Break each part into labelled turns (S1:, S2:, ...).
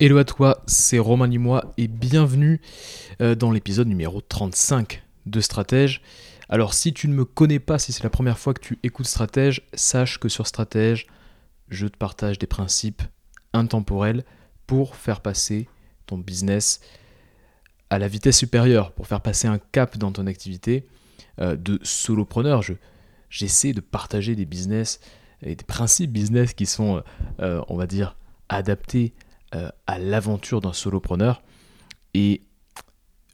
S1: Hello à toi, c'est Romain Limois et bienvenue euh, dans l'épisode numéro 35 de Stratège. Alors si tu ne me connais pas, si c'est la première fois que tu écoutes Stratège, sache que sur Stratège, je te partage des principes intemporels pour faire passer ton business à la vitesse supérieure, pour faire passer un cap dans ton activité euh, de solopreneur. j'essaie de partager des business et des principes business qui sont, euh, on va dire, adaptés euh, à l'aventure d'un solopreneur. Et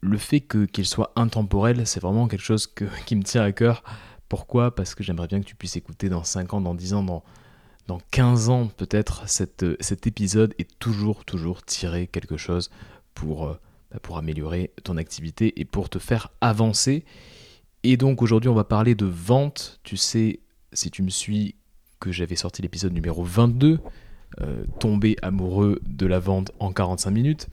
S1: le fait que, qu'il soit intemporel, c'est vraiment quelque chose qui me tient à cœur. Pourquoi? Parce que j'aimerais bien que tu puisses écouter dans 5 ans, dans 10 ans, dans, dans 15 ans peut-être cet, cet épisode et toujours, toujours tirer quelque chose pour, euh, bah, pour améliorer ton activité et pour te faire avancer. Et donc aujourd'hui on va parler de vente. Tu sais, si tu me suis, que j'avais sorti l'épisode numéro 22 euh, tomber amoureux de la vente en 45 minutes,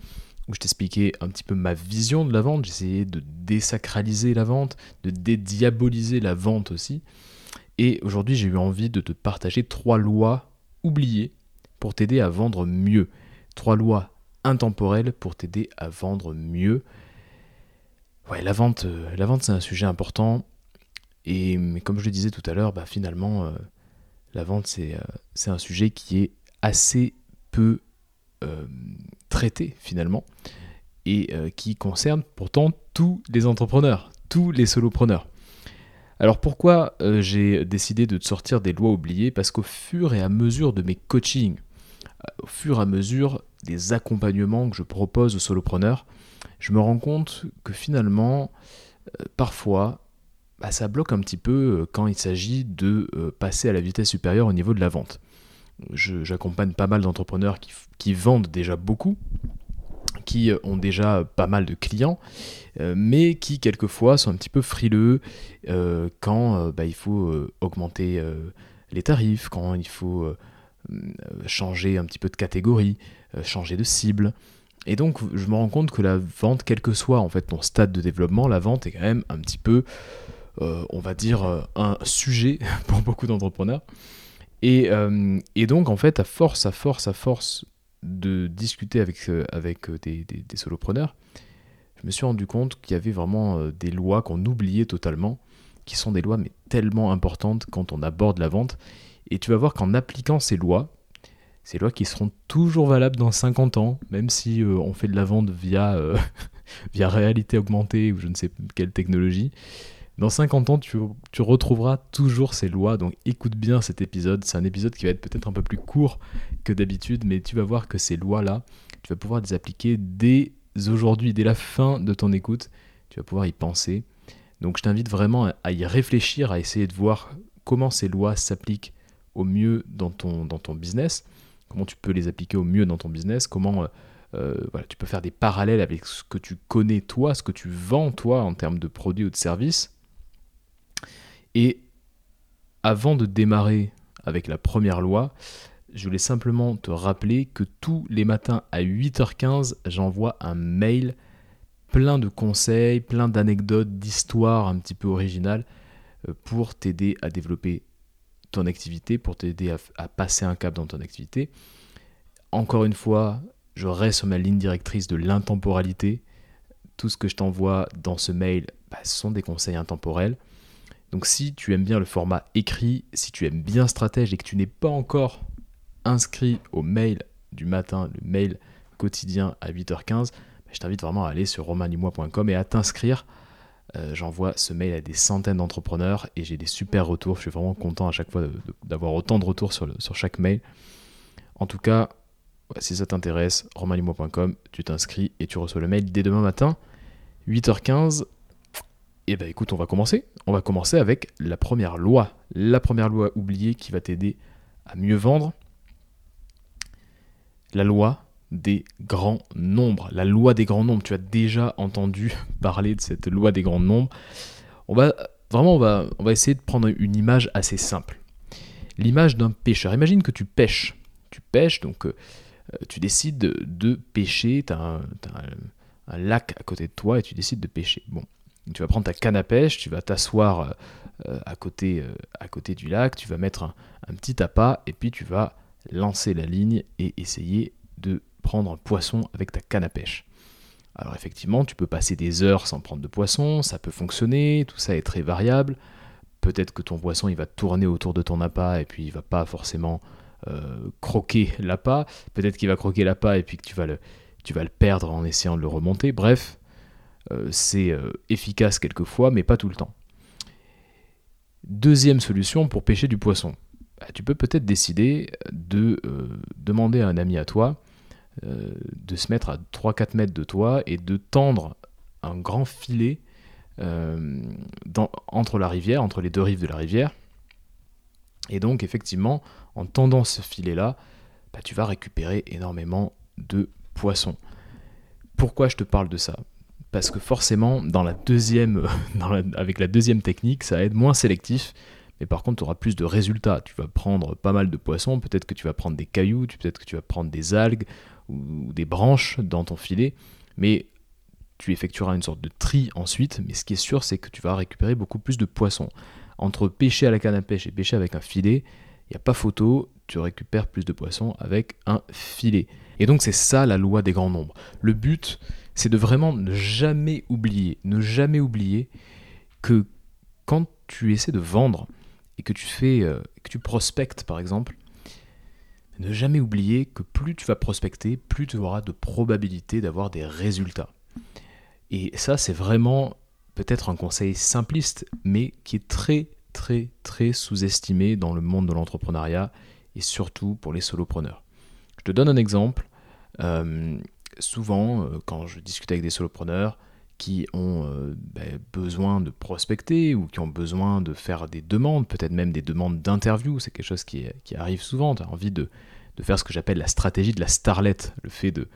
S1: où je t'expliquais un petit peu ma vision de la vente, j'essayais de désacraliser la vente, de dédiaboliser la vente aussi. Et aujourd'hui, j'ai eu envie de te partager trois lois oubliées pour t'aider à vendre mieux. Trois lois intemporelles pour t'aider à vendre mieux. Ouais, la vente, euh, la vente c'est un sujet important. Et comme je le disais tout à l'heure, bah, finalement, euh, la vente c'est un sujet qui est assez peu euh, traité finalement et euh, qui concerne pourtant tous les entrepreneurs, tous les solopreneurs. Alors pourquoi euh, j'ai décidé de sortir des lois oubliées? Parce qu'au fur et à mesure de mes coachings, au fur et à mesure des accompagnements que je propose aux solopreneurs, je me rends compte que finalement, parfois, bah, ça bloque un petit peu quand il s'agit de passer à la vitesse supérieure au niveau de la vente j'accompagne pas mal d'entrepreneurs qui, vendent déjà beaucoup, qui euh, ont déjà pas mal de clients, euh, mais qui quelquefois sont un petit peu frileux euh, quand bah, il faut augmenter les tarifs, quand il faut changer un petit peu de catégorie, changer de cible. Et donc je me rends compte que la vente, quel que soit en fait ton stade de développement, la vente est quand même un petit peu, on va dire, un sujet pour beaucoup d'entrepreneurs. Euh, et, donc, en fait, à force, à force, à force de discuter avec, euh, avec euh, des, solopreneurs, je me suis rendu compte qu'il y avait vraiment des lois qu'on oubliait totalement, qui sont des lois mais tellement importantes quand on aborde la vente. Et tu vas voir qu'en appliquant ces lois, ces lois qui seront toujours valables dans 50 ans, même si on fait de la vente via, via réalité augmentée ou je ne sais quelle technologie, dans 50 ans, tu, retrouveras toujours ces lois, donc écoute bien cet épisode. C'est un épisode qui va être peut-être un peu plus court que d'habitude, mais tu vas voir que ces lois-là, tu vas pouvoir les appliquer dès aujourd'hui, dès la fin de ton écoute. Tu vas pouvoir y penser. Donc je t'invite vraiment à y réfléchir, à essayer de voir comment ces lois s'appliquent au mieux dans ton, dans ton business, comment tu peux les appliquer au mieux dans ton business, comment euh, voilà, tu peux faire des parallèles avec ce que tu connais toi, ce que tu vends toi en termes de produits ou de services et avant de démarrer avec la première loi, je voulais simplement te rappeler que tous les matins à 8h15, j'envoie un mail plein de conseils, plein d'anecdotes, d'histoires un petit peu originales euh, pour t'aider à développer ton activité, pour t'aider à, passer un cap dans ton activité. Encore une fois, je reste sur ma ligne directrice de l'intemporalité. Tout ce que je t'envoie dans ce mail, bah, sont des conseils intemporels. Donc si tu aimes bien le format écrit, si tu aimes bien Stratège et que tu n'es pas encore inscrit au mail du matin, le mail quotidien à 8h15, bah, je t'invite vraiment à aller sur romanimois.com et à t'inscrire. Euh, j'envoie ce mail à des centaines d'entrepreneurs et j'ai des super retours. Je suis vraiment content à chaque fois d'avoir autant de retours sur, chaque mail. En tout cas, si ça t'intéresse, romanimois.com, tu t'inscris et tu reçois le mail dès demain matin, 8h15. Eh ben écoute, on va commencer. On va commencer avec la première loi. La première loi oubliée qui va t'aider à mieux vendre. La loi des grands nombres. La loi des grands nombres. Tu as déjà entendu parler de cette loi des grands nombres. On va vraiment, on va, essayer de prendre une image assez simple. L'image d'un pêcheur. Imagine que tu pêches. Tu pêches, donc euh, tu décides de, pêcher. Tu as, un, un lac à côté de toi et tu décides de pêcher. Bon, tu vas prendre ta canne à pêche, tu vas t'asseoir euh, à, côté, euh, à côté du lac, tu vas mettre un, petit appât et puis tu vas lancer la ligne et essayer de prendre un poisson avec ta canne à pêche. Alors effectivement, tu peux passer des heures sans prendre de poisson, ça peut fonctionner, tout ça est très variable. Peut-être que ton poisson il va tourner autour de ton appât et puis il va pas forcément euh, croquer l'appât. Peut-être qu'il va croquer l'appât et puis que tu vas, le, perdre en essayant de le remonter. Bref, c'est euh, efficace quelquefois, mais pas tout le temps. Deuxième solution pour pêcher du poisson. Bah, tu peux peut-être décider de demander à un ami à toi euh, de se mettre à 3-4 mètres de toi et de tendre un grand filet euh, entre la rivière, entre les deux rives de la rivière. Et donc effectivement, en tendant ce filet-là, bah, tu vas récupérer énormément de poissons. Pourquoi je te parle de ça? Parce que forcément, avec la deuxième technique, ça va être moins sélectif, mais par contre, tu auras plus de résultats. Tu vas prendre pas mal de poissons, peut-être que tu vas prendre des cailloux, peut-être que tu vas prendre des algues, ou des branches dans ton filet, mais tu effectueras une sorte de tri ensuite, mais ce qui est sûr, c'est que tu vas récupérer beaucoup plus de poissons. Entre pêcher à la canne à pêche et pêcher avec un filet, il n'y a pas photo, tu récupères plus de poissons avec un filet. Et donc c'est ça la loi des grands nombres. Le but, c'est de vraiment ne jamais oublier, ne jamais oublier que quand tu essaies de vendre et que tu fais, euh, que tu prospectes par exemple, ne jamais oublier que plus tu vas prospecter, plus tu auras de probabilité d'avoir des résultats. Et ça, c'est vraiment peut-être un conseil simpliste, mais qui est très, très, très sous-estimé dans le monde de l'entrepreneuriat et surtout pour les solopreneurs. Je te donne un exemple. Euh, souvent, euh, quand je discute avec des solopreneurs qui ont euh, ben, besoin de prospecter ou qui ont besoin de faire des demandes, peut-être même des demandes d'interview, c'est quelque chose qui, arrive souvent, tu as envie de, faire ce que j'appelle la stratégie de la starlet, le fait de,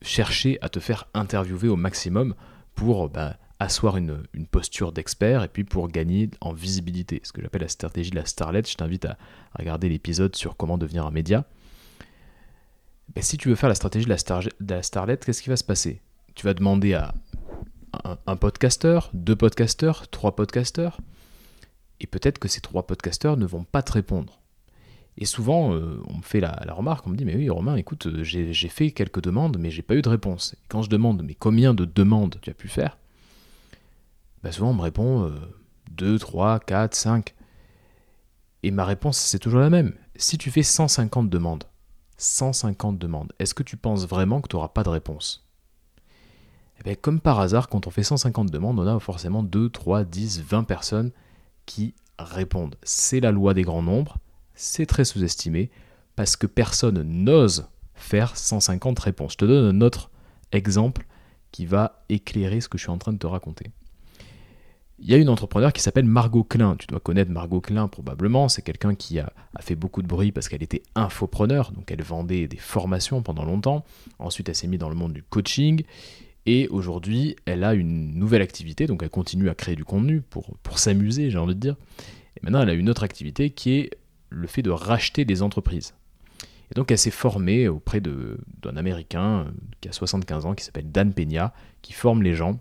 S1: chercher à te faire interviewer au maximum pour bah, asseoir une, posture d'expert et puis pour gagner en visibilité. Ce que j'appelle la stratégie de la starlet, je t'invite à, regarder l'épisode sur comment devenir un média. Ben, si tu veux faire la stratégie de la, de la starlet, qu'est-ce qui va se passer? Tu vas demander à un, un podcasteur, deux podcasteurs, trois podcasteurs, et peut-être que ces trois podcasteurs ne vont pas te répondre. Et souvent, euh, on me fait la, remarque, on me dit, mais oui, Romain, écoute, euh, j'ai fait quelques demandes, mais j'ai pas eu de réponse. Et quand je demande, mais combien de demandes tu as pu faire? Bah, Souvent, on me répond 2, 3, 4, 5. Et ma réponse, c'est toujours la même. Si tu fais 150 demandes, 150 demandes, est-ce que tu penses vraiment que tu n'auras pas de réponse? Eh bien, Comme par hasard, quand on fait 150 demandes, on a forcément 2, 3, 10, 20 personnes qui répondent. C'est la loi des grands nombres c'est très sous-estimé parce que personne n'ose faire 150 réponses. Je te donne un autre exemple qui va éclairer ce que je suis en train de te raconter. Il y a une entrepreneur qui s'appelle Margot Klein. Tu dois connaître Margot Klein probablement. C'est quelqu'un qui a, fait beaucoup de bruit parce qu'elle était infopreneur. Donc elle vendait des formations pendant longtemps. Ensuite, elle s'est mise dans le monde du coaching. Et aujourd'hui, elle a une nouvelle activité. Donc elle continue à créer du contenu pour, pour s'amuser, j'ai envie de dire. Et maintenant, elle a une autre activité qui est le fait de racheter des entreprises. Et donc elle s'est formée auprès d'un Américain euh, qui a 75 ans, qui s'appelle Dan Peña, qui forme les gens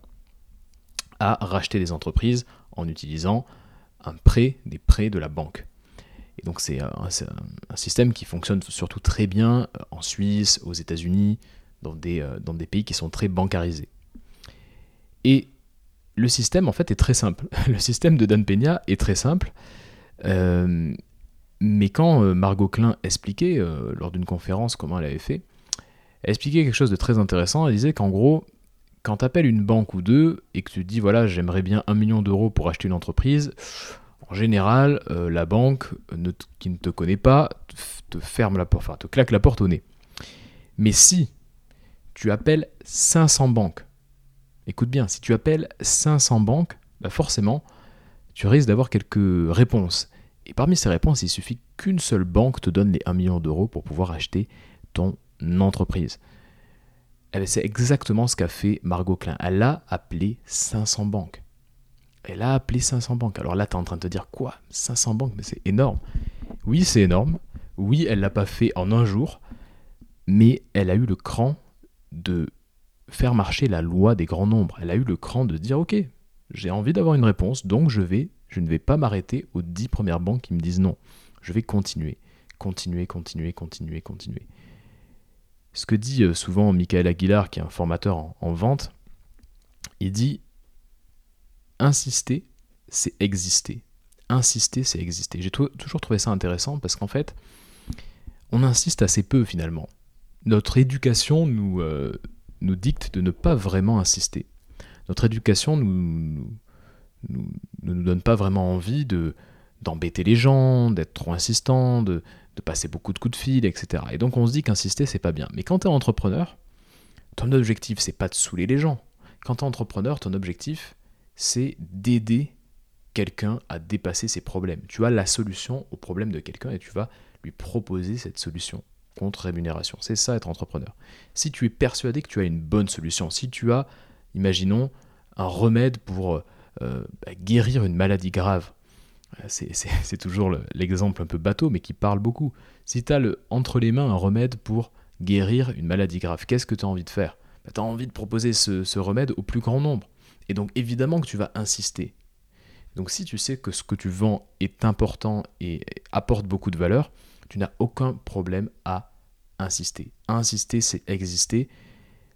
S1: à racheter des entreprises en utilisant un prêt, des prêts de la banque. Et donc c'est un, système qui fonctionne surtout très bien euh, en Suisse, aux États-Unis, dans des, euh, dans des pays qui sont très bancarisés. Et le système en fait est très simple. Le système de Dan Peña est très simple. Mais quand euh, Margot Klein expliquait, euh, lors d'une conférence, comment elle avait fait, elle expliquait quelque chose de très intéressant. Elle disait qu'en gros, quand tu appelles une banque ou deux et que tu dis, voilà, j'aimerais bien un million d'euros pour acheter une entreprise, en général, euh, la banque qui ne te connaît pas te ferme la porte, enfin, te claque la porte au nez. Mais si tu appelles 500 banques, écoute bien, si tu appelles 500 banques, bah forcément, tu risques d'avoir quelques réponses. Et parmi ces réponses, il suffit qu'une seule banque te donne les 1 million d'euros pour pouvoir acheter ton entreprise. Eh c'est exactement ce qu'a fait Margot Klein. Elle a appelé 500 banques. Elle a appelé 500 banques. Alors là, tu es en train de te dire quoi? 500 banques, mais c'est énorme. Oui, c'est énorme. Oui, elle l'a pas fait en un jour, mais elle a eu le cran de faire marcher la loi des grands nombres. Elle a eu le cran de dire ok, j'ai envie d'avoir une réponse, donc je vais je ne vais pas m'arrêter aux dix premières banques qui me disent non. Je vais continuer, continuer, continuer, continuer, continuer. Ce que dit euh, souvent Michael Aguilar, qui est un formateur en, vente, il dit insister, c'est exister. Insister, c'est exister. J'ai toujours trouvé ça intéressant parce qu'en fait, on insiste assez peu finalement. Notre éducation nous, euh, nous dicte de ne pas vraiment insister. Notre éducation nous, nous, ne nous donne pas vraiment envie de d'embêter les gens, d'être trop insistant, de, de, passer beaucoup de coups de fil, etc. Et donc on se dit qu'insister c'est pas bien. Mais quand tu es entrepreneur, ton objectif c'est pas de saouler les gens. Quand tu es entrepreneur, ton objectif c'est d'aider quelqu'un à dépasser ses problèmes. Tu as la solution au problème de quelqu'un et tu vas lui proposer cette solution contre rémunération. C'est ça être entrepreneur. Si tu es persuadé que tu as une bonne solution, si tu as, imaginons, un remède pour euh, bah, guérir une maladie grave. C'est toujours l'exemple un peu bateau, mais qui parle beaucoup. Si tu as entre les mains un remède pour guérir une maladie grave, qu'est-ce que tu as envie de faire? Bah, Tu as envie de proposer ce, remède au plus grand nombre. Et donc évidemment que tu vas insister. Donc si tu sais que ce que tu vends est important et apporte beaucoup de valeur, tu n'as aucun problème à insister. Insister, c'est exister.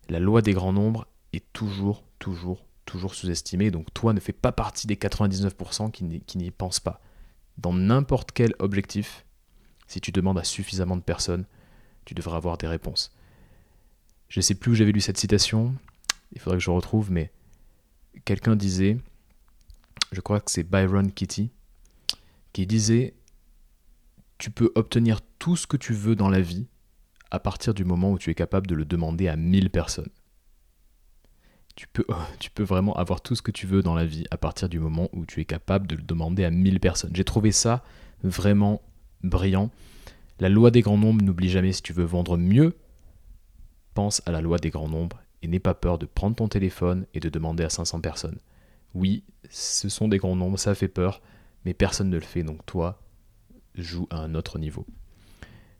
S1: La loi des grands nombres est toujours, toujours, toujours sous-estimé. Donc toi ne fais pas partie des 99% qui n'y pensent pas. Dans n'importe quel objectif, si tu demandes à suffisamment de personnes, tu devrais avoir des réponses. Je ne sais plus où j'avais lu cette citation, il faudrait que je retrouve, mais quelqu'un disait, je crois que c'est Byron Kitty, qui disait Tu peux obtenir tout ce que tu veux dans la vie à partir du moment où tu es capable de le demander à 1000 personnes tu peux, vraiment avoir tout ce que tu veux dans la vie à partir du moment où tu es capable de le demander à 1000 personnes. J'ai trouvé ça vraiment brillant. La loi des grands nombres n'oublie jamais si tu veux vendre mieux, pense à la loi des grands nombres et n'aie pas peur de prendre ton téléphone et de demander à 500 personnes. Oui, ce sont des grands nombres, ça fait peur, mais personne ne le fait, donc toi, joue à un autre niveau.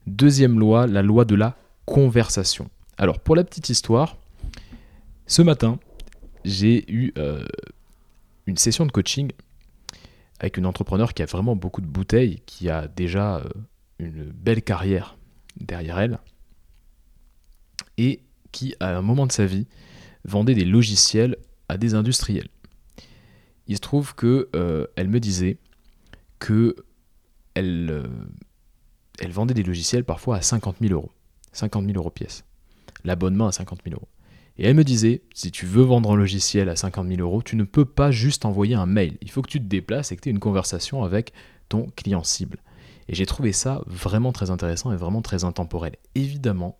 S1: Deuxième loi, la loi de la conversation. Alors, pour la petite histoire, ce matin, j'ai eu euh, une session de coaching avec une entrepreneur qui a vraiment beaucoup de bouteilles, qui a déjà euh, une belle carrière derrière elle, et qui, à un moment de sa vie, vendait des logiciels à des industriels. Il se trouve que euh, elle me disait que elle, elle vendait des logiciels parfois à 50 000 euros. 50 000 euros pièce. L'abonnement à 50 000 euros. Et elle me disait, si tu veux vendre un logiciel à 50 000 euros, tu ne peux pas juste envoyer un mail. Il faut que tu te déplaces et que tu aies une conversation avec ton client cible. Et j'ai trouvé ça vraiment très intéressant et vraiment très intemporel. Évidemment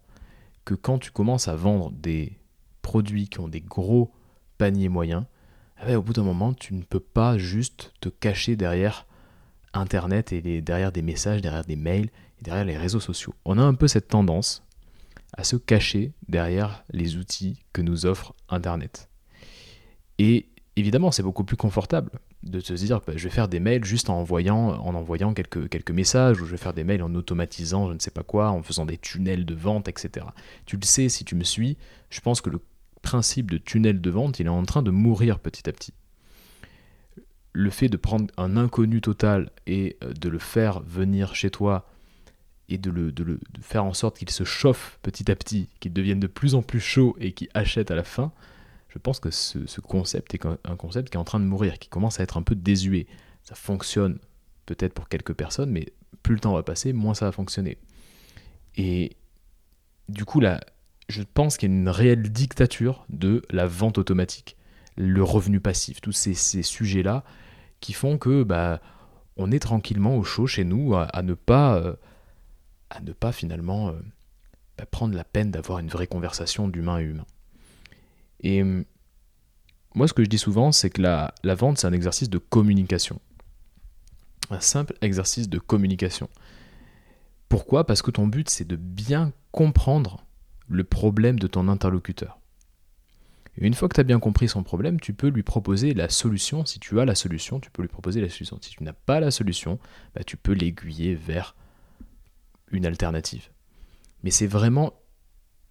S1: que quand tu commences à vendre des produits qui ont des gros paniers moyens, eh ben, au bout d'un moment, tu ne peux pas juste te cacher derrière Internet et derrière des messages, derrière des mails et derrière les réseaux sociaux. On a un peu cette tendance à se cacher derrière les outils que nous offre Internet. Et évidemment, c'est beaucoup plus confortable de se dire bah, je vais faire des mails juste en envoyant, en envoyant quelques, quelques messages, ou je vais faire des mails en automatisant je ne sais pas quoi, en faisant des tunnels de vente, etc. Tu le sais si tu me suis, je pense que le principe de tunnel de vente, il est en train de mourir petit à petit. Le fait de prendre un inconnu total et euh, de le faire venir chez toi et de, le, de, faire en sorte qu'il se chauffe petit à petit, qu'il devienne de plus en plus chaud et qu'il achète à la fin, je pense que ce, concept est un concept qui est en train de mourir, qui commence à être un peu désuet. Ça fonctionne peut-être pour quelques personnes, mais plus le temps va passer, moins ça va fonctionner. Et du coup, là, je pense qu'il y a une réelle dictature de la vente automatique, le revenu passif, tous ces, sujets-là qui font que bah, on est tranquillement au chaud chez nous à, ne pas... Euh, à ne pas finalement euh, bah, prendre la peine d'avoir une vraie conversation d'humain à humain. Et hum, moi, ce que je dis souvent, c'est que la, vente, c'est un exercice de communication. Un simple exercice de communication. Pourquoi? Parce que ton but, c'est de bien comprendre le problème de ton interlocuteur. Une fois que tu as bien compris son problème, tu peux lui proposer la solution. Si tu as la solution, tu peux lui proposer la solution. Si tu n'as pas la solution, bah, tu peux l'aiguiller vers une alternative. Mais c'est vraiment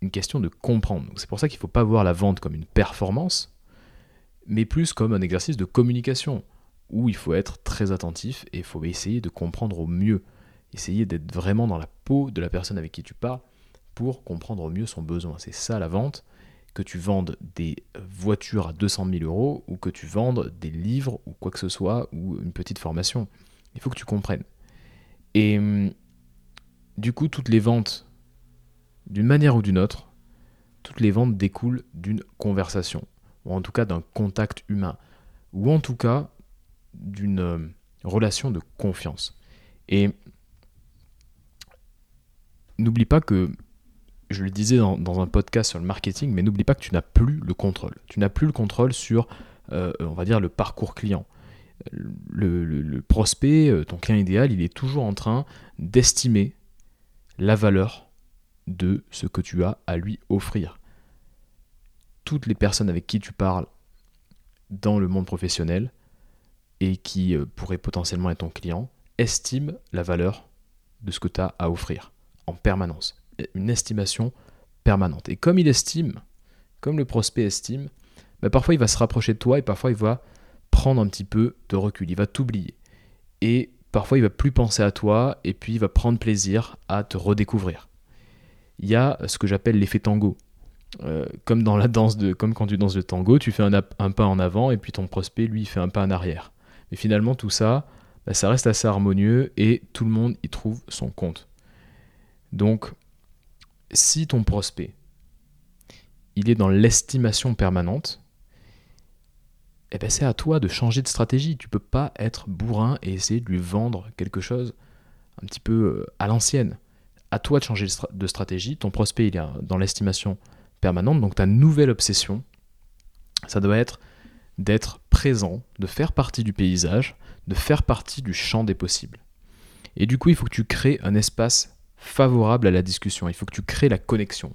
S1: une question de comprendre. C'est pour ça qu'il ne faut pas voir la vente comme une performance, mais plus comme un exercice de communication, où il faut être très attentif et il faut essayer de comprendre au mieux, essayer d'être vraiment dans la peau de la personne avec qui tu parles pour comprendre au mieux son besoin. C'est ça la vente, que tu vendes des voitures à 200 000 euros ou que tu vendes des livres ou quoi que ce soit ou une petite formation. Il faut que tu comprennes. Et hum, du coup, toutes les ventes, d'une manière ou d'une autre, toutes les ventes découlent d'une conversation, ou en tout cas d'un contact humain, ou en tout cas d'une euh, relation de confiance. Et n'oublie pas que, je le disais dans, un podcast sur le marketing, mais n'oublie pas que tu n'as plus le contrôle. Tu n'as plus le contrôle sur, euh, on va dire, le parcours client. le, prospect, euh, ton client idéal, il est toujours en train d'estimer la valeur de ce que tu as à lui offrir. Toutes les personnes avec qui tu parles dans le monde professionnel et qui euh, pourraient potentiellement être ton client estiment la valeur de ce que tu as à offrir en permanence. Une estimation permanente. Et comme il estime, comme le prospect estime, bah, parfois il va se rapprocher de toi et parfois il va prendre un petit peu de recul, il va t'oublier. Et parfois il va plus penser à toi et puis il va prendre plaisir à te redécouvrir. Il y a ce que j'appelle l'effet tango. Euh, comme dans la danse de, comme quand tu danses le tango, tu fais un, pas en avant et puis ton prospect lui fait un pas en arrière. Mais finalement tout ça, bah, ça reste assez harmonieux et tout le monde y trouve son compte. Donc, si ton prospect il est dans l'estimation permanente, eh ben c'est à toi de changer de stratégie. Tu peux pas être bourrin et essayer de lui vendre quelque chose un petit peu euh, à l'ancienne. À toi de changer de stratégie. Ton prospect, il est dans l'estimation permanente. Donc ta nouvelle obsession, ça doit être d'être présent, de faire partie du paysage, de faire partie du champ des possibles. Et du coup, il faut que tu crées un espace favorable à la discussion. Il faut que tu crées la connexion.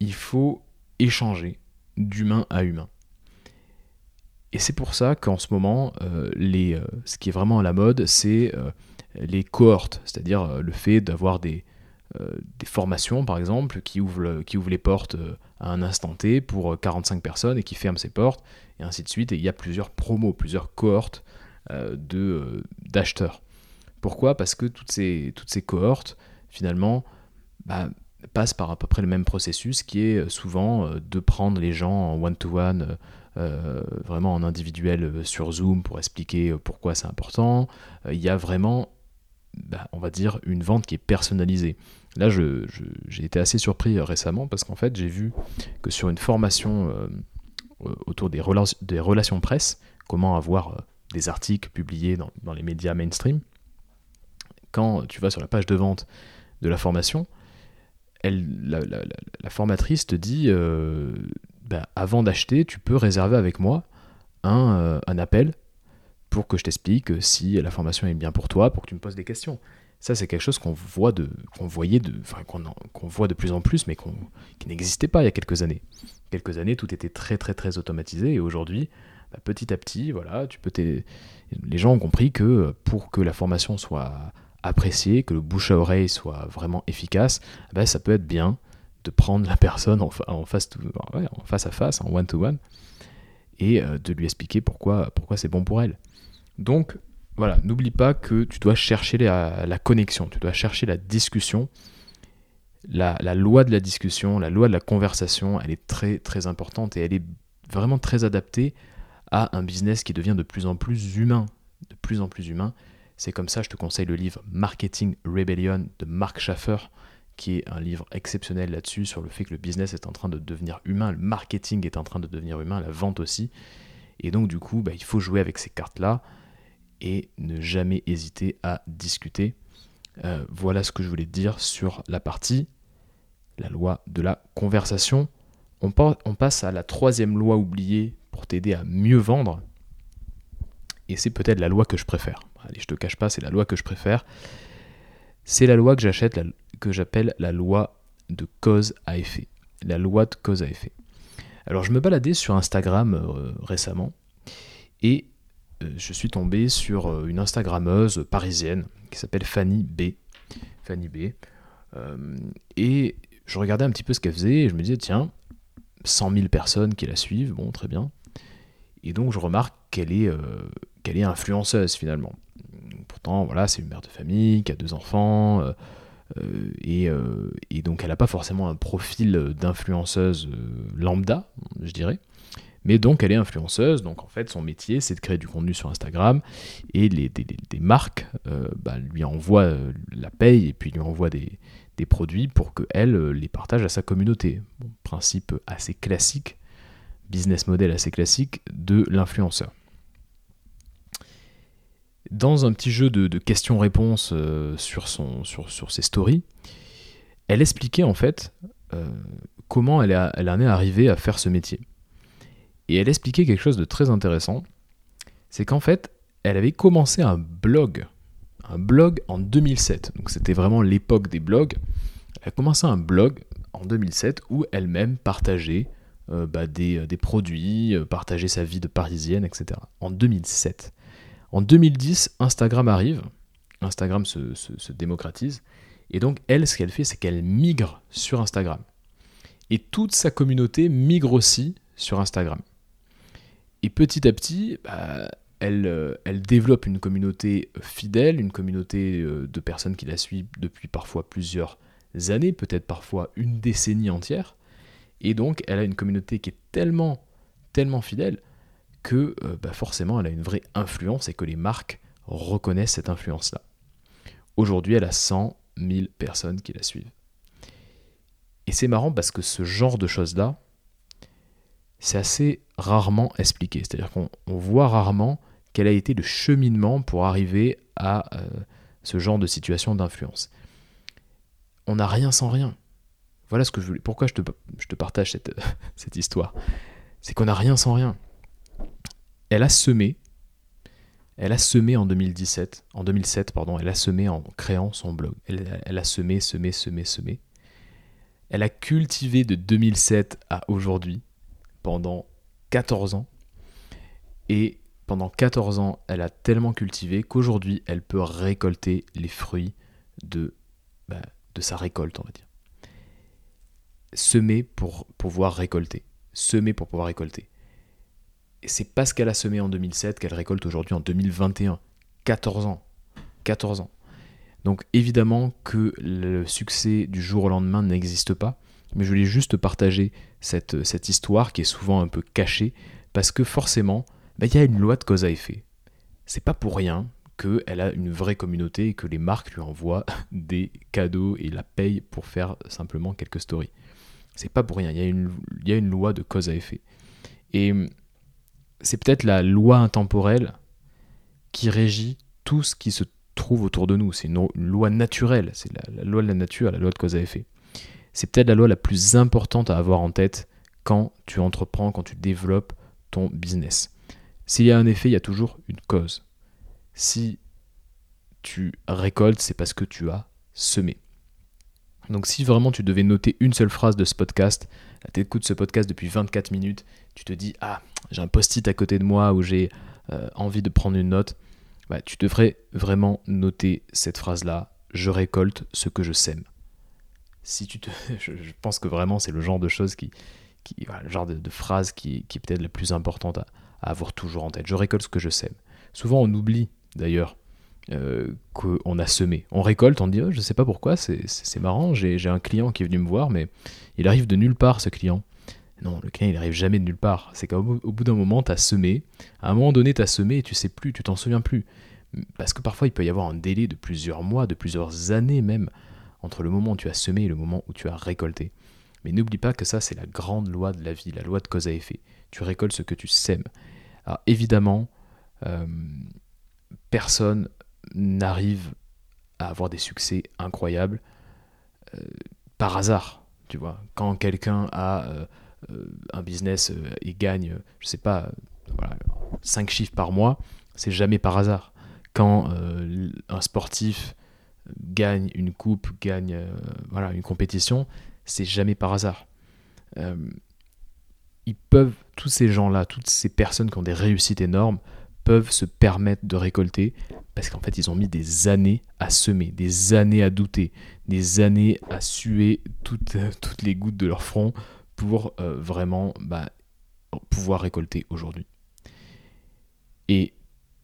S1: Il faut échanger d'humain à humain. Et c'est pour ça qu'en ce moment, euh, euh, ce qui est vraiment à la mode, c'est euh, les cohortes, c'est-à-dire le fait d'avoir des, formations, par exemple, qui ouvrent, qui ouvrent les portes à un instant T pour 45 personnes et qui ferment ces portes, et ainsi de suite. Et il y a plusieurs promos, plusieurs cohortes d'acheteurs. Pourquoi? Parce que toutes ces, toutes ces cohortes, finalement, bah, passent par à peu près le même processus qui est souvent de prendre les gens en one-to-one. Vraiment en individuel euh, sur Zoom pour expliquer euh, pourquoi c'est important. Il y a vraiment, bah, on va dire, une vente qui est personnalisée. Là, j'ai été assez surpris récemment parce qu'en fait, j'ai vu que sur une formation autour des, des, relations presse, comment avoir des articles publiés dans, les médias mainstream, quand tu vas sur la page de vente de la formation, elle, la, formatrice te dit bah, avant d'acheter, tu peux réserver avec moi un, euh, appel pour que je t'explique si la formation est bien pour toi, pour que tu me poses des questions. Ça, c'est quelque chose qu'on voit de, qu'on voyait de, qu'on, voit de plus en plus, mais qui n'existait pas il y a quelques années. Quelques années, tout était très très très automatisé, et aujourd'hui, bah, petit à petit, voilà, tu peux les gens ont compris que pour que la formation soit appréciée, que le bouche à oreille soit vraiment efficace, bah, ça peut être bien de prendre la personne en, face, en face à face, en one-to-one, et euh, de lui expliquer pourquoi, pourquoi c'est bon pour elle. Donc, voilà, n'oublie pas que tu dois chercher la, connexion, tu dois chercher la discussion. La, la, loi de la discussion, la loi de la conversation, elle est très très importante et elle est vraiment très adaptée à un business qui devient de plus en plus humain. De plus en plus humain. C'est comme ça, je te conseille le livre Marketing Rebellion de Mark Schaffer qui est un livre exceptionnel là-dessus, sur le fait que le business est en train de devenir humain, le marketing est en train de devenir humain, la vente aussi. Et donc du coup, bah, il faut jouer avec ces cartes-là et ne jamais hésiter à discuter. Euh, voilà ce que je voulais dire sur la partie, la loi de la conversation. On, on passe à la troisième loi oubliée pour t'aider à mieux vendre. Et c'est peut-être la loi que je préfère. Allez, je te cache pas, c'est la loi que je préfère. C'est la loi que j'achète, que j'appelle la loi de cause à effet. La loi de cause à effet. Alors je me baladais sur Instagram euh, récemment et euh, je suis tombé sur euh, une Instagrammeuse parisienne qui s'appelle Fanny B. B. et je regardais un petit peu ce qu'elle faisait et je me disais tiens, 100 000 personnes qui la suivent, bon très bien. Et donc je remarque qu'elle est, qu'elle est influenceuse finalement. Voilà, c'est une mère de famille qui a deux enfants et, et, donc elle n'a pas forcément un profil d'influenceuse lambda, je dirais. Mais donc elle est influenceuse, donc en fait son métier c'est de créer du contenu sur Instagram et les, des, marques euh, bah, lui envoient euh, la paye et puis lui envoient des, produits pour qu'elle euh, les partage à sa communauté. principe assez classique, business model assez classique de l'influenceur. Dans un petit jeu de, questions-réponses sur, son, sur, sur, ses stories, elle expliquait en fait comment elle, elle en est arrivée à faire ce métier. Et elle expliquait quelque chose de très intéressant, c'est qu'en fait, elle avait commencé un blog, un blog en 2007. Donc c'était vraiment l'époque des blogs. Elle a commencé un blog en 2007 où elle-même partageait euh, bah, euh, des, produits, euh, partageait sa vie de parisienne, etc. En 2007. En 2010, Instagram arrive, Instagram se, se démocratise, et donc elle, ce qu'elle fait, c'est qu'elle migre sur Instagram. Et toute sa communauté migre aussi sur Instagram. Et petit à petit, bah, elle, euh, elle, développe une communauté fidèle, une communauté euh, de personnes qui la suivent depuis parfois plusieurs années, peut-être parfois une décennie entière. Et donc, elle a une communauté qui est tellement, tellement fidèle que euh, bah, forcément, elle a une vraie influence et que les marques reconnaissent cette influence-là. Aujourd'hui, elle a 100 000 personnes qui la suivent. Et c'est marrant parce que ce genre de choses-là, c'est assez rarement expliqué. C'est-à-dire qu'on voit rarement quel a été le cheminement pour arriver à euh, ce genre de situation d'influence. On n'a rien sans rien. Voilà ce que je voulais. Pourquoi je te, je te partage cette, cette histoire C'est qu'on n'a rien sans rien. Elle a semé. Elle a semé en 2017, en 2007, pardon, elle a semé en créant son blog. Elle, elle a semé, semé, semé, semé. Elle a cultivé de 2007 à aujourd'hui pendant 14 ans. Et pendant 14 ans, elle a tellement cultivé qu'aujourd'hui, elle peut récolter les fruits de, bah, de sa récolte, on va dire. Semer pour pouvoir récolter. Semer pour pouvoir récolter. C'est parce qu'elle a semé en 2007 qu'elle récolte aujourd'hui en 2021. 14 ans. 14 ans. Donc évidemment que le succès du jour au lendemain n'existe pas mais je voulais juste partager cette, cette histoire qui est souvent un peu cachée, parce que forcément, bah, il y a une loi de cause à effet. C'est pas pour rien qu'elle a une vraie communauté et que les marques lui envoient des cadeaux et la payent pour faire simplement quelques stories. C'est pas pour rien, il y, y a une loi de cause à effet. Et c'est peut-être la loi intemporelle qui régit tout ce qui se trouve autour de nous. C'est une, loi naturelle, c'est la, loi de la nature, la loi de cause à effet c'est peut-être la loi la plus importante à avoir en tête quand tu entreprends, quand tu développes ton business. S'il y a un effet, il y a toujours une cause. Si tu récoltes, c'est parce que tu as semé. Donc si vraiment tu devais noter une seule phrase de ce podcast, tu écoutes ce podcast depuis 24 minutes, tu te dis ah j'ai un post-it à côté de moi où j'ai euh, envie de prendre une note, bah, tu devrais vraiment noter cette phrase-là, je récolte ce que je sème si tu te, je, pense que vraiment c'est le genre de choses qui, qui le genre de, phrase qui, qui est peut-être la plus importante à, avoir toujours en tête. Je récolte ce que je sème. Souvent on oublie d'ailleurs euh, qu'on a semé. On récolte, on dit oh, je sais pas pourquoi, c'est marrant, j'ai un client qui est venu me voir, mais il arrive de nulle part ce client. Non, le client il arrive jamais de nulle part. C'est qu'au bout d'un moment, tu as semé. À un moment donné, tu as semé et tu sais plus, tu t'en souviens plus. Parce que parfois, il peut y avoir un délai de plusieurs mois, de plusieurs années même, entre le moment où tu as semé et le moment où tu as récolté. Mais n'oublie pas que ça, c'est la grande loi de la vie, la loi de cause à effet. Tu récoltes ce que tu sèmes. Alors évidemment, euh, personne n'arrive à avoir des succès incroyables euh, par hasard. Tu vois, quand quelqu'un a euh, un business et gagne, je sais pas, voilà, 5 chiffres par mois, c'est jamais par hasard. Quand un sportif gagne une coupe, gagne euh, voilà, une compétition, c'est jamais par hasard. Euh, ils peuvent, tous ces gens-là, toutes ces personnes qui ont des réussites énormes, peuvent se permettre de récolter parce qu'en fait ils ont mis des années à semer, des années à douter, des années à suer toutes, toutes les gouttes de leur front pour euh, vraiment bah, pouvoir récolter aujourd'hui. Et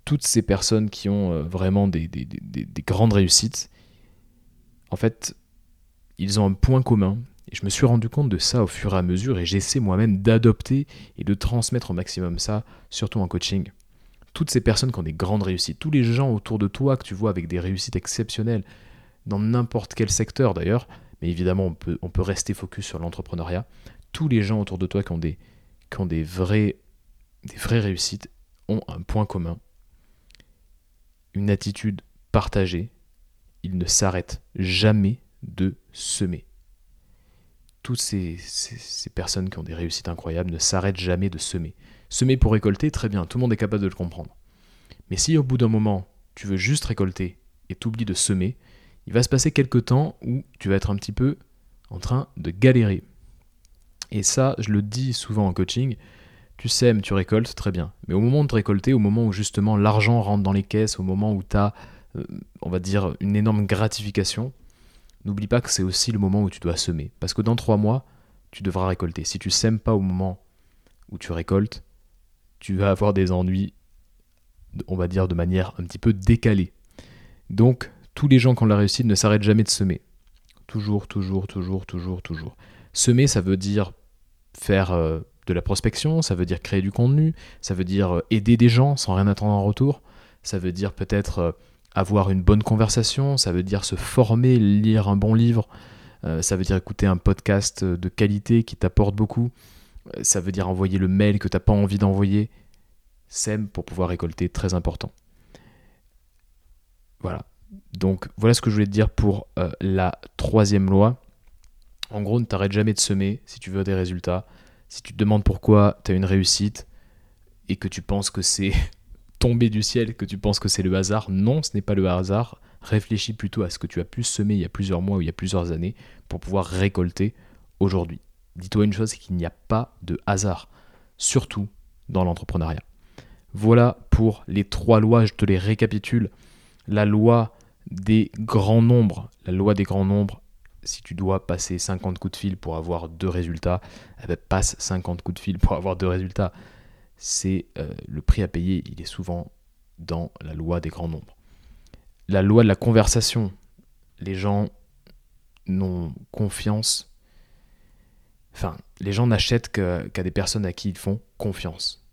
S1: toutes ces personnes qui ont vraiment des, des, grandes réussites, en fait, ils ont un point commun. Et je me suis rendu compte de ça au fur et à mesure et j'essaie moi-même d'adopter et de transmettre au maximum ça, surtout en coaching. Toutes ces personnes qui ont des grandes réussites, tous les gens autour de toi que tu vois avec des réussites exceptionnelles, dans n'importe quel secteur d'ailleurs, mais évidemment on peut, rester focus sur l'entrepreneuriat, tous les gens autour de toi qui ont des vraies réussites ont un point commun, une attitude partagée, ils ne s'arrêtent jamais de semer. Toutes ces, personnes qui ont des réussites incroyables ne s'arrêtent jamais de semer. Semer pour récolter, très bien, tout le monde est capable de le comprendre. Mais si au bout d'un moment, tu veux juste récolter et t'oublies de semer, il va se passer quelques temps où tu vas être un petit peu en train de galérer. Et ça, je le dis souvent en coaching, tu sèmes, tu récoltes, très bien. Mais au moment de récolter, au moment où justement l'argent rentre dans les caisses, au moment où tu as, euh, on va dire, une énorme gratification, n'oublie pas que c'est aussi le moment où tu dois semer. Parce que dans trois mois, tu devras récolter. Si tu sèmes pas au moment où tu récoltes, tu vas avoir des ennuis, on va dire, de manière un petit peu décalée. Donc, tous les gens qui ont la réussite ne s'arrêtent jamais de semer. Toujours, toujours, toujours, toujours, toujours. Semer, ça veut dire faire euh, de la prospection, ça veut dire créer du contenu, ça veut dire euh, aider des gens sans rien attendre en retour, ça veut dire peut-être euh, avoir une bonne conversation, ça veut dire se former, lire un bon livre, ça veut dire écouter un podcast de qualité qui t'apporte beaucoup, ça veut dire envoyer le mail que tu n'as pas envie d'envoyer. Sème pour pouvoir récolter, très important. Voilà. Donc voilà ce que je voulais te dire pour euh, la troisième loi. En gros, ne t'arrête jamais de semer si tu veux des résultats. Si tu te demandes pourquoi tu as une réussite et que tu penses que c'est tomber du ciel que tu penses que c'est le hasard. Non, ce n'est pas le hasard. Réfléchis plutôt à ce que tu as pu semer il y a plusieurs mois ou il y a plusieurs années pour pouvoir récolter aujourd'hui. Dis-toi une chose, c'est qu'il n'y a pas de hasard, surtout dans l'entrepreneuriat. Voilà pour les trois lois, je te les récapitule. La loi des grands nombres. La loi des grands nombres, si tu dois passer 50 coups de fil pour avoir deux résultats, eh ben, passe 50 coups de fil pour avoir deux résultats c'est euh, le prix à payer, il est souvent dans la loi des grands nombres. La loi de la conversation, les gens n'ont confiance, enfin, les gens n'achètent qu'à des personnes à qui ils font confiance.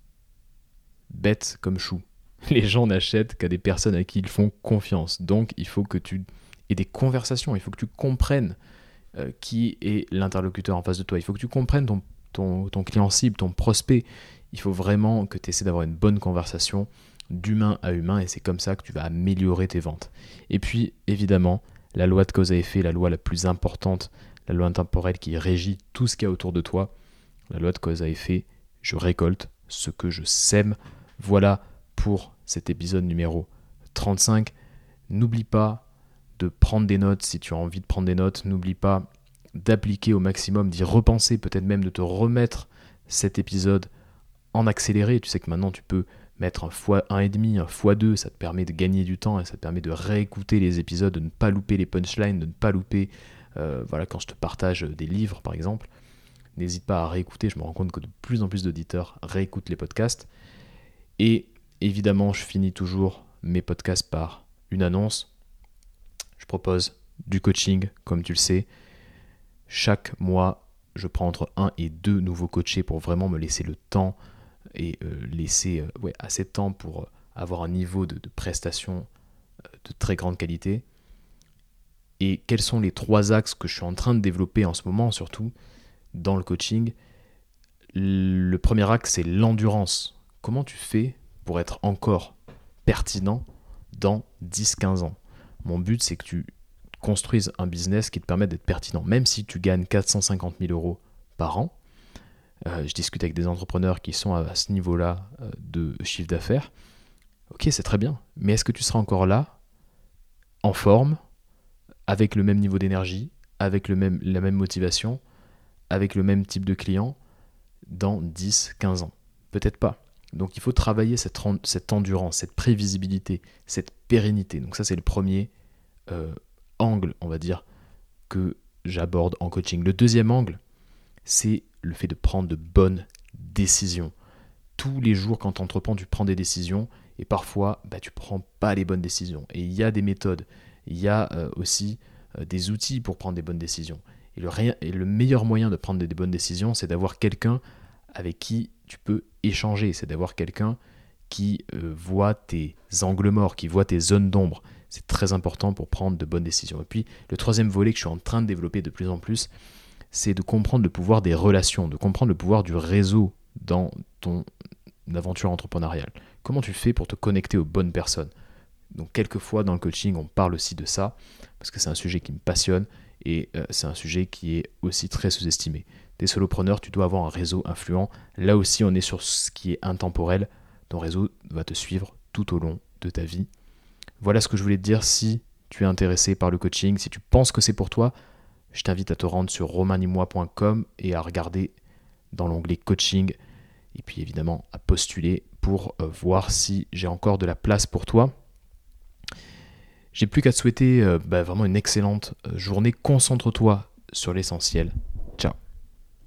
S1: Bête comme chou. Les gens n'achètent qu'à des personnes à qui ils font confiance. Donc, il faut que tu aies des conversations, il faut que tu comprennes euh, qui est l'interlocuteur en face de toi. Il faut que tu comprennes ton, ton client cible, ton prospect il faut vraiment que tu essaies d'avoir une bonne conversation d'humain à humain et c'est comme ça que tu vas améliorer tes ventes. Et puis évidemment, la loi de cause à effet, la loi la plus importante, la loi intemporelle qui régit tout ce qu'il y a autour de toi, la loi de cause à effet, je récolte ce que je sème. Voilà pour cet épisode numéro 35. N'oublie pas de prendre des notes si tu as envie de prendre des notes. N'oublie pas d'appliquer au maximum, d'y repenser, peut-être même de te remettre cet épisode en accéléré. Tu sais que maintenant tu peux mettre un fois 1,5, un x2, ça te permet de gagner du temps et ça te permet de réécouter les épisodes, de ne pas louper les punchlines, de ne pas louper, euh, voilà, quand je te partage des livres par exemple. N'hésite pas à réécouter, je me rends compte que de plus en plus d'auditeurs réécoutent les podcasts. Et évidemment, je finis toujours mes podcasts par une annonce. Je propose du coaching, comme tu le sais. Chaque mois, je prends entre un et deux nouveaux coachés pour vraiment me laisser le temps et euh, laisser euh, assez de temps pour avoir un niveau de prestation de très grande qualité. Et quels sont les trois axes que je suis en train de développer en ce moment, surtout dans le coaching? Le premier axe, c'est l'endurance. Comment tu fais pour être encore pertinent dans 10-15 ans? Mon but, c'est que tu construises un business qui te permette d'être pertinent. Même si tu gagnes 450 000 euros par an, euh, je discute avec des entrepreneurs qui sont à, ce niveau-là euh, de chiffre d'affaires. Ok, c'est très bien. Mais est-ce que tu seras encore là, en forme, avec le même niveau d'énergie, avec la même motivation, avec le même type de client dans 10, 15 ans Peut-être pas. Donc il faut travailler cette, cette, endurance, cette prévisibilité, cette pérennité. Donc ça c'est le premier euh, angle, on va dire, que j'aborde en coaching. Le deuxième angle, c'est le fait de prendre de bonnes décisions. Tous les jours, quand tu entreprends, tu prends des décisions et parfois, bah, tu prends pas les bonnes décisions. Et il y a des méthodes. Il y a euh, aussi euh, des outils pour prendre des bonnes décisions. Et le, meilleur moyen de prendre des bonnes décisions, c'est d'avoir quelqu'un avec qui tu peux échanger, c'est d'avoir quelqu'un qui euh, voit tes angles morts, qui voit tes zones d'ombre. C'est très important pour prendre de bonnes décisions. Et puis, le troisième volet que je suis en train de développer de plus en plus, c'est de comprendre le pouvoir des relations, de comprendre le pouvoir du réseau dans ton aventure entrepreneuriale. Comment tu fais pour te connecter aux bonnes personnes? Donc, quelquefois dans le coaching, on parle aussi de ça, parce que c'est un sujet qui me passionne et euh, c'est un sujet qui est aussi très sous-estimé. Des solopreneurs, tu dois avoir un réseau influent. Là aussi, on est sur ce qui est intemporel ton réseau va te suivre tout au long de ta vie. Voilà ce que je voulais te dire. Si tu es intéressé par le coaching, si tu penses que c'est pour toi, je t'invite à te rendre sur romanimois.com et à regarder dans l'onglet coaching et puis évidemment à postuler pour euh, voir si j'ai encore de la place pour toi. J'ai plus qu'à te souhaiter euh, bah, vraiment une excellente euh, journée. Concentre-toi sur l'essentiel